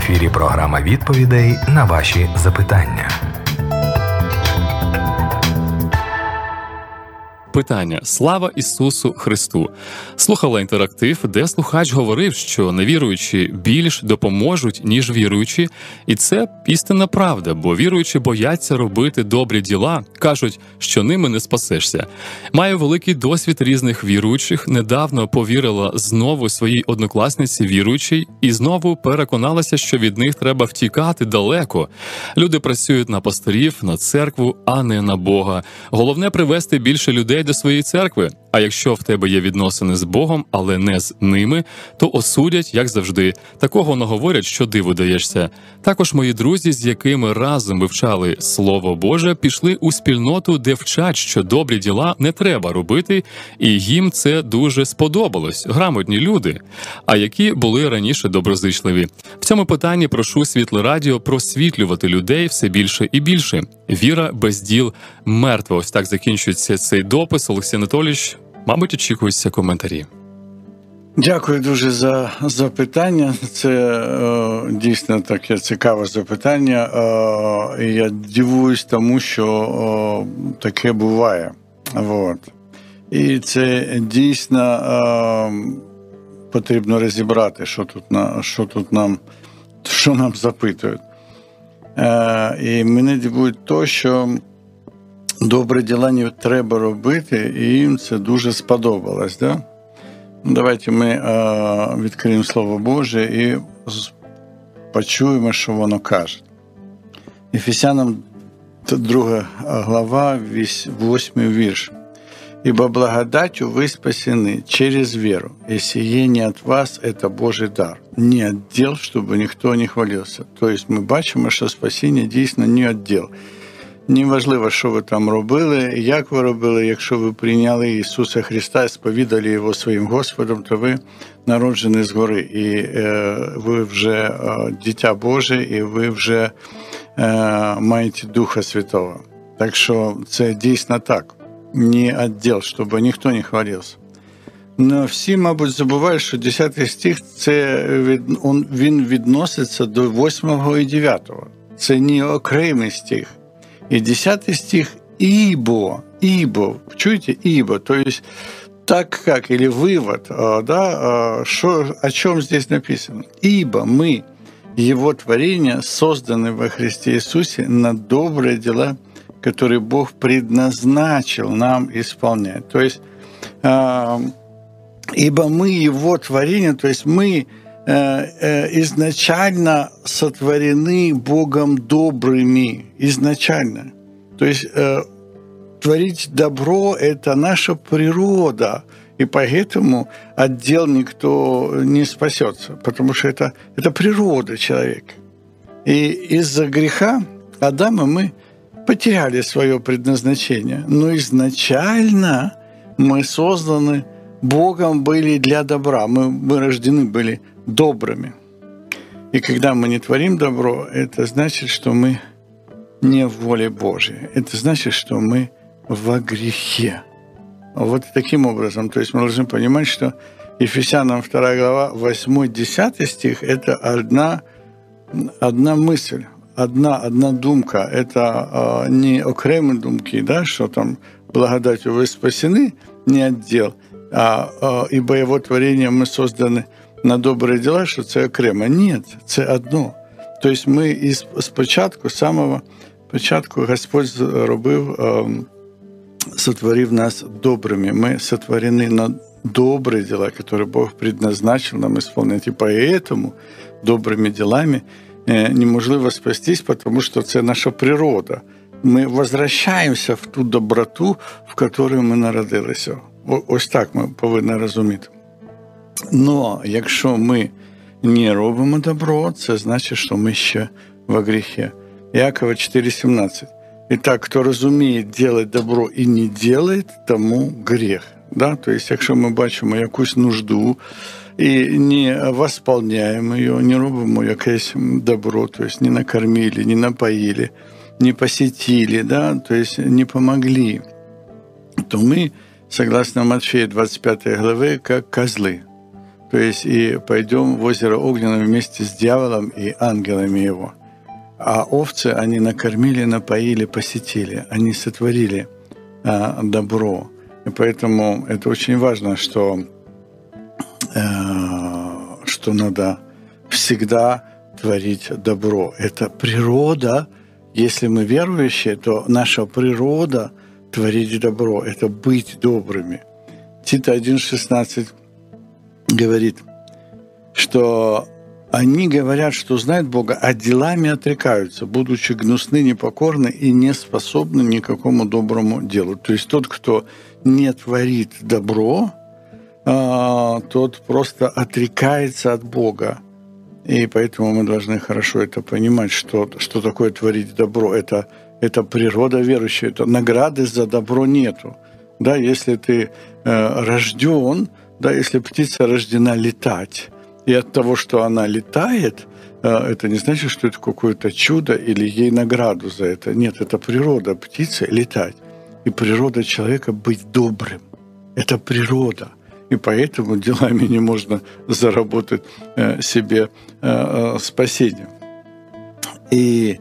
ефірі програма відповідей на ваші запитання. Питання Слава Ісусу Христу! Слухала інтерактив, де слухач говорив, що невіруючі більш допоможуть, ніж віруючі, і це істинна правда, бо віруючі бояться робити добрі діла, кажуть, що ними не спасешся. Маю великий досвід різних віруючих. Недавно повірила знову своїй однокласниці віруючій, і знову переконалася, що від них треба втікати далеко. Люди працюють на пастирів, на церкву, а не на Бога. Головне привести більше людей до своєї церкви. А якщо в тебе є відносини з Богом, але не з ними, то осудять, як завжди. Такого наговорять, що диву даєшся. Також мої друзі, з якими разом вивчали Слово Боже, пішли у спільноту, де вчать, що добрі діла не треба робити, і їм це дуже сподобалось. Грамотні люди. А які були раніше доброзичливі. В цьому питанні прошу світле радіо просвітлювати людей все більше і більше. Віра без діл мертва. Ось так закінчується цей допис. Олексій Анатолійович, мабуть, очікуються коментарі. Дякую дуже за запитання. Це е, дійсно таке цікаве запитання. Е, Я дивуюсь тому, що е, таке буває. От. І це дійсно е, потрібно розібрати, що тут на що тут нам що нам запитують. Е, І мене дивує то, що добре діла не треба робити, і їм це дуже сподобалось. Да? Давайте ми е, відкриємо Слово Боже і почуємо, що воно каже. Ефесянам 2 глава, 8 вірш. Ибо благодатью вы спасены через веру, и сие не от вас, это Божий дар, не от дел, чтобы никто не хвалился. То есть ми бачимо, що спасіння дійсно не от дел. Неважливо, що ви там робили, як ви робили. Якщо ви прийняли Ісуса Христа і сповідали Його своїм Господом, то ви народжені згори, і е, ви вже е, дитя Боже, і ви вже е, маєте Духа Святого. Так що це дійсно так, не відділ, щоб ніхто не хвалився. Но всі, мабуть, забувають, що 10 стих це він відноситься до 8 і 9. Це не окремий стих. И 10 стих «ибо», «ибо», чуете, «ибо», то есть так как, или вывод, да, что, о чем здесь написано? «Ибо мы, Его творение, созданы во Христе Иисусе на добрые дела, которые Бог предназначил нам исполнять». То есть, «ибо мы Его творение», то есть мы изначально сотворены Богом добрыми, изначально. То есть творить добро – это наша природа, и поэтому отдел никто не спасется, потому что это, это природа человека. И из-за греха Адама мы потеряли свое предназначение, но изначально мы созданы Богом были для добра, мы, мы рождены были добрыми. И когда мы не творим добро, это значит, что мы не в воле Божьей. Это значит, что мы во грехе. Вот таким образом. То есть мы должны понимать, что Ефесянам 2 глава 8-10 стих – это одна, одна мысль, одна, одна думка. Это э, не окремые думки, да, что там благодатью вы спасены, не отдел, а, э, ибо его творение мы созданы – на добрі діла, що це окремо. Ні, це одно. Тобто ми із спочатку, самого початку Господь зробив, ем, сотворив нас добрими. Ми сотворены на добрые дела, которые Бог предназначил нам исполнять. И поэтому добрыми делами э, неможливо спастись, потому что це наша природа. Ми возвращаємося в ту доброту, в якій ми народилися. Ось так ми повинні розуміти. Но якщо ми не робимо добро, це значить, що ми ще во гріхі. Якова 4,17. Итак, хто розуміє делать добро і не делает, тому гріх. Да? Тобто, якщо ми бачимо якусь нужду і не восполняємо її, не робимо якесь добро, тобто не накормили, не напоїли, не посетили, да? тобто не помогли, то ми, согласно Матфея 25 главы, как козлы – То есть и пойдем в озеро Огненное вместе с дьяволом и ангелами его. А овцы они накормили, напоили, посетили. Они сотворили а, добро. И поэтому это очень важно, что, а, что надо всегда творить добро. Это природа. Если мы верующие, то наша природа творить добро, это быть добрыми. Тита 1.16 говорит, что они говорят, что знают Бога, а делами отрекаются, будучи гнусны, непокорны и не способны никакому доброму делу. То есть тот, кто не творит добро, а, тот просто отрекается от Бога. И поэтому мы должны хорошо это понимать, что, что такое творить добро. Это, это природа верующая, это награды за добро нету. Да, если ты э, рожден, да, если птица рождена летать, и от того, что она летает, э, это не значит, что это какое-то чудо или ей награду за это. Нет, это природа птицы летать. И природа человека быть добрым. Это природа. И поэтому делами не можно заработать э, себе э, спасение. И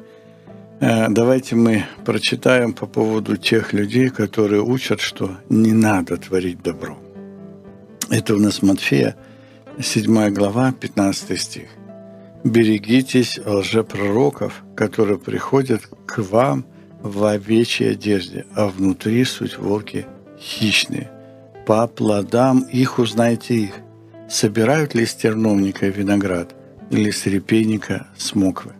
давайте мы прочитаем по поводу тех людей, которые учат, что не надо творить добро. Это у нас Матфея, 7 глава, 15 стих. «Берегитесь лжепророков, которые приходят к вам в овечьей одежде, а внутри суть волки хищные. По плодам их узнайте их. Собирают ли из терновника виноград или с репейника смоквы?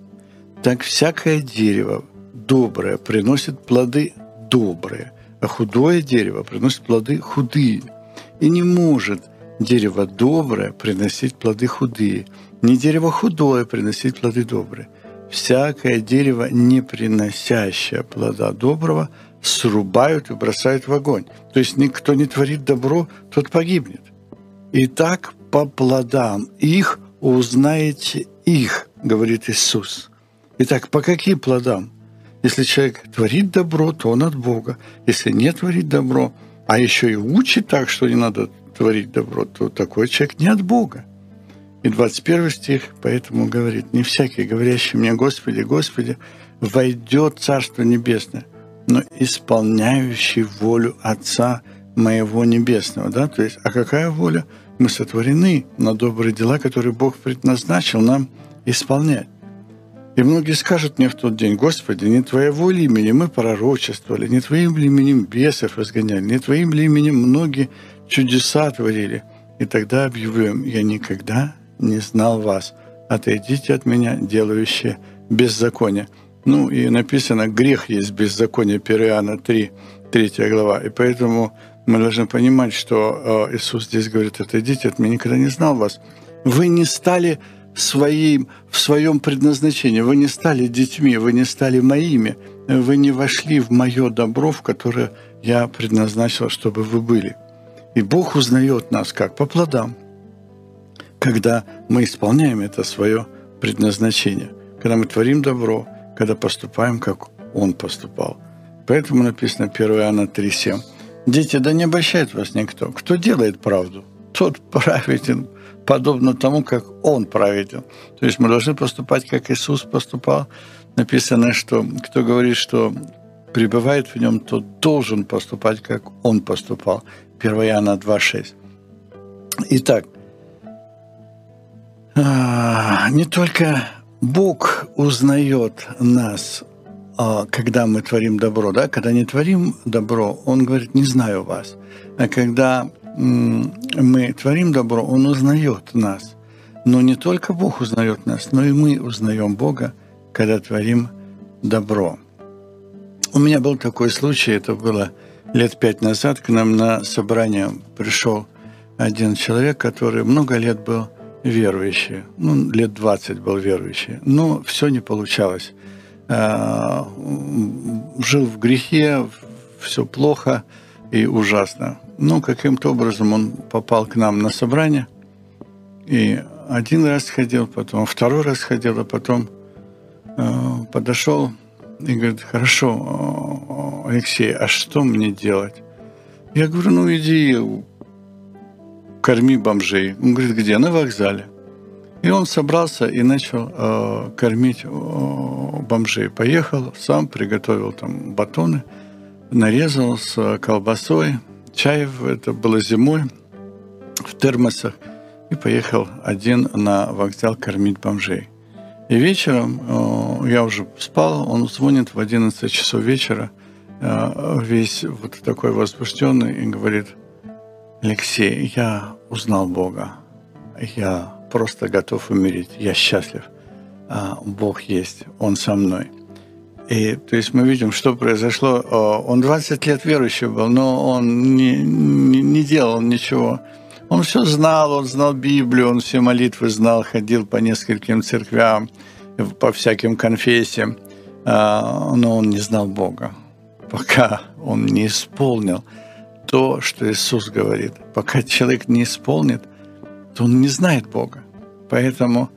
Так всякое дерево доброе приносит плоды добрые, а худое дерево приносит плоды худые. И не может дерево доброе приносить плоды худые, не дерево худое приносить плоды добрые. Всякое дерево, не приносящее плода доброго, срубают и бросают в огонь. То есть никто не творит добро, тот погибнет. Итак, по плодам их узнаете их, говорит Иисус. Итак, по каким плодам? Если человек творит добро, то он от Бога. Если не творит добро, а еще и учит так, что не надо творить добро, то такой человек не от Бога. И 21 стих поэтому говорит, не всякий, говорящий мне «Господи, Господи», войдет Царство Небесное, но исполняющий волю Отца моего Небесного. Да? То есть, а какая воля? Мы сотворены на добрые дела, которые Бог предназначил нам исполнять. И многие скажут мне в тот день, Господи, не Твоего ли имени мы пророчествовали, не Твоим ли именем бесов изгоняли, не Твоим ли именем многие чудеса творили. И тогда объявляем, я никогда не знал вас. Отойдите от меня, делающие беззаконие. Ну и написано, грех есть беззаконие, 1 Иоанна 3, 3 глава. И поэтому мы должны понимать, что э, Иисус здесь говорит, отойдите от меня, никогда не знал вас. Вы не стали своим, в своем предназначении, вы не стали детьми, вы не стали моими, вы не вошли в мое добро, в которое я предназначил, чтобы вы были. И Бог узнает нас как? По плодам. Когда мы исполняем это свое предназначение. Когда мы творим добро, когда поступаем, как Он поступал. Поэтому написано 1 Иоанна 3,7. Дети, да не обольщает вас никто. Кто делает правду, тот праведен, подобно тому, как Он праведен. То есть мы должны поступать, как Иисус поступал. Написано, что кто говорит, что пребывает в нем, тот должен поступать, как Он поступал. 1 Иоанна 2,6. Итак, а, не только Бог узнает нас, а, когда мы творим добро, да, когда не творим добро, Он говорит, не знаю вас. А когда мы творим добро, Он узнает нас. Но не только Бог узнает нас, но и мы узнаем Бога, когда творим добро. У меня был такой случай, это было лет пять назад к нам на собрание пришел один человек, который много лет был верующий, ну, лет 20 был верующий, но все не получалось. А, жил в грехе, все плохо и ужасно. Но каким-то образом он попал к нам на собрание, и один раз ходил, потом второй раз ходил, а потом а, подошел и говорит, хорошо, Алексей, а что мне делать? Я говорю, ну иди корми бомжей. Он говорит, где? На вокзале. И он собрался и начал э, кормить э, бомжей. Поехал, сам приготовил там батоны, нарезал с колбасой, чай, это было зимой, в термосах, и поехал один на вокзал кормить бомжей. И вечером, э, я уже спал, он звонит в 11 часов вечера, э, весь вот такой возбужденный, и говорит, Алексей, я узнал Бога, я просто готов умереть, я счастлив, а Бог есть, Он со мной. И то есть мы видим, что произошло. Он 20 лет верующий был, но он не, не, не делал ничего он все знал, он знал Библию, он все молитвы знал, ходил по нескольким церквям, по всяким конфессиям, а, но он не знал Бога, пока он не исполнил то, что Иисус говорит. Пока человек не исполнит, то он не знает Бога. Поэтому,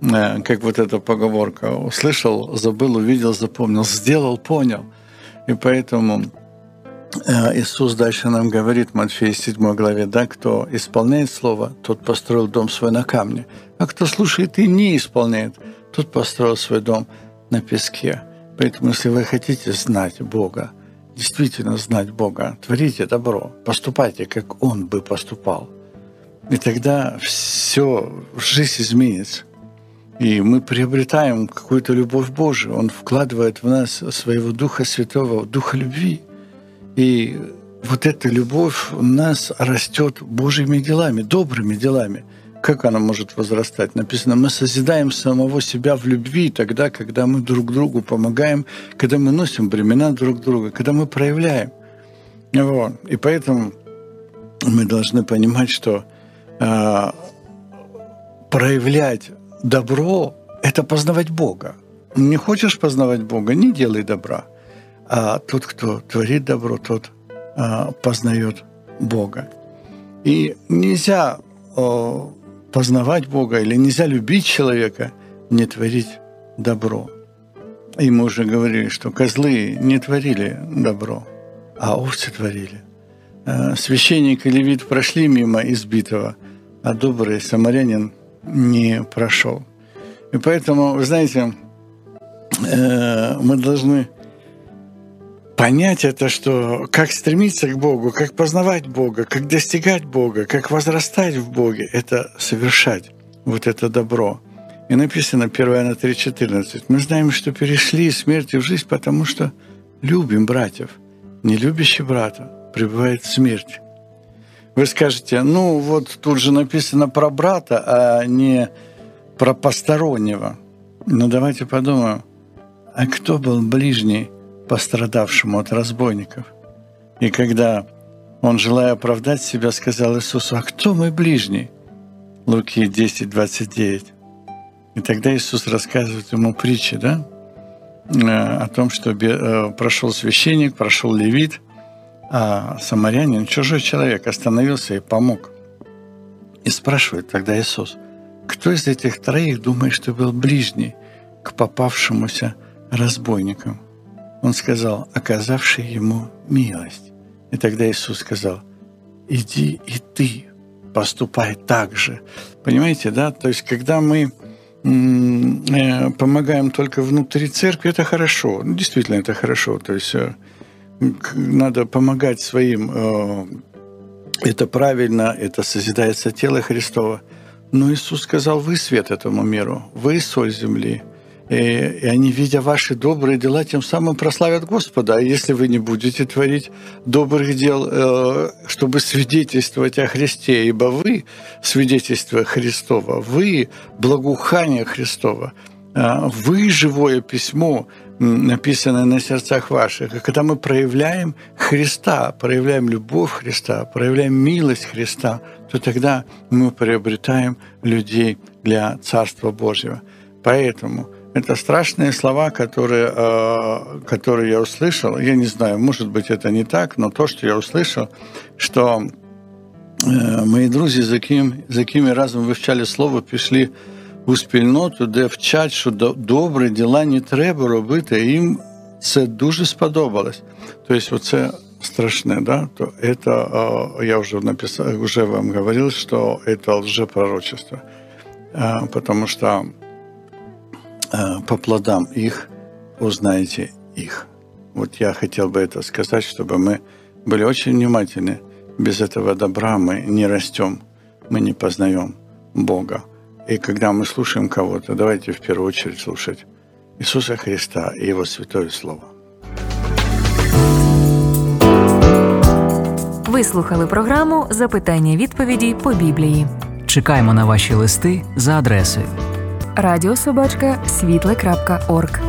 как вот эта поговорка, услышал, забыл, увидел, запомнил, сделал, понял. И поэтому Э, Иисус дальше нам говорит Матфея 7 главе, да, кто исполняет Слово, тот построил дом свой на камне, а кто слушает и не исполняет, тот построил свой дом на песке. Поэтому, если вы хотите знать Бога, действительно знать Бога, творите добро, поступайте, как Он бы поступал. И тогда все, жизнь изменится. И мы приобретаем какую-то любовь Божию. Он вкладывает в нас своего Духа Святого, Духа любви – и вот эта любовь у нас растет Божьими делами, добрыми делами. Как она может возрастать? Написано, мы созидаем самого себя в любви тогда, когда мы друг другу помогаем, когда мы носим бремена друг друга, когда мы проявляем. Вот. И поэтому мы должны понимать, что э, проявлять добро – это познавать Бога. Не хочешь познавать Бога – не делай добра – а тот, кто творит добро, тот а, познает Бога. И нельзя о, познавать Бога или нельзя любить человека, не творить добро. И мы уже говорили, что козлы не творили добро, а овцы творили. А, священник и левит прошли мимо избитого, а добрый самарянин не прошел. И поэтому, вы знаете, э, мы должны понять это, что как стремиться к Богу, как познавать Бога, как достигать Бога, как возрастать в Боге, это совершать вот это добро. И написано 1 на 3.14. Мы знаем, что перешли из смерти в жизнь, потому что любим братьев. Не любящий брата пребывает в смерти. Вы скажете, ну вот тут же написано про брата, а не про постороннего. Но давайте подумаем, а кто был ближний пострадавшему от разбойников. И когда он, желая оправдать себя, сказал Иисусу, «А кто мой ближний?» Луки 10, 29. И тогда Иисус рассказывает ему притчи, да, э, о том, что э, прошел священник, прошел левит, а самарянин, чужой человек, остановился и помог. И спрашивает тогда Иисус, кто из этих троих думает, что был ближний к попавшемуся разбойникам? Он сказал, оказавший ему милость. И тогда Иисус сказал, иди и ты поступай так же. Понимаете, да? То есть, когда мы э, помогаем только внутри церкви, это хорошо. Действительно, это хорошо. То есть э, надо помогать своим. Э, это правильно, это созидается тело Христова. Но Иисус сказал, вы свет этому миру, вы соль земли. И они, видя ваши добрые дела, тем самым прославят Господа. А если вы не будете творить добрых дел, э, чтобы свидетельствовать о Христе, ибо вы свидетельство Христова, вы благоухание Христова, вы живое письмо, написанное на сердцах ваших. Когда мы проявляем Христа, проявляем любовь Христа, проявляем милость Христа, то тогда мы приобретаем людей для Царства Божьего. Поэтому – это страшные слова, которые, э, которые я услышал. Я не знаю, может быть, это не так, но то, что я услышал, что э, мои друзі, з яким, з якими разом вивчали слово, пішли у спільноту, де вчать, що добрі діла не треба робити. Їм це дуже сподобалось. Тобто, оце страшны, да, то это, я уже написал, уже вам говорил, что это лжепророчество. Потому что по плодам их узнаете их. Вот я хотел бы это сказать, чтобы мы были очень внимательны. Без этого добра мы не растем, мы не познаем Бога. И когда мы слушаем кого-то, давайте в первую очередь слушать Иисуса Христа и Его Святое Слово. Ви слухали програму Запитання відповіді по Біблії. Чекаємо на ваші листи за адресою Радіособачка світле.орг.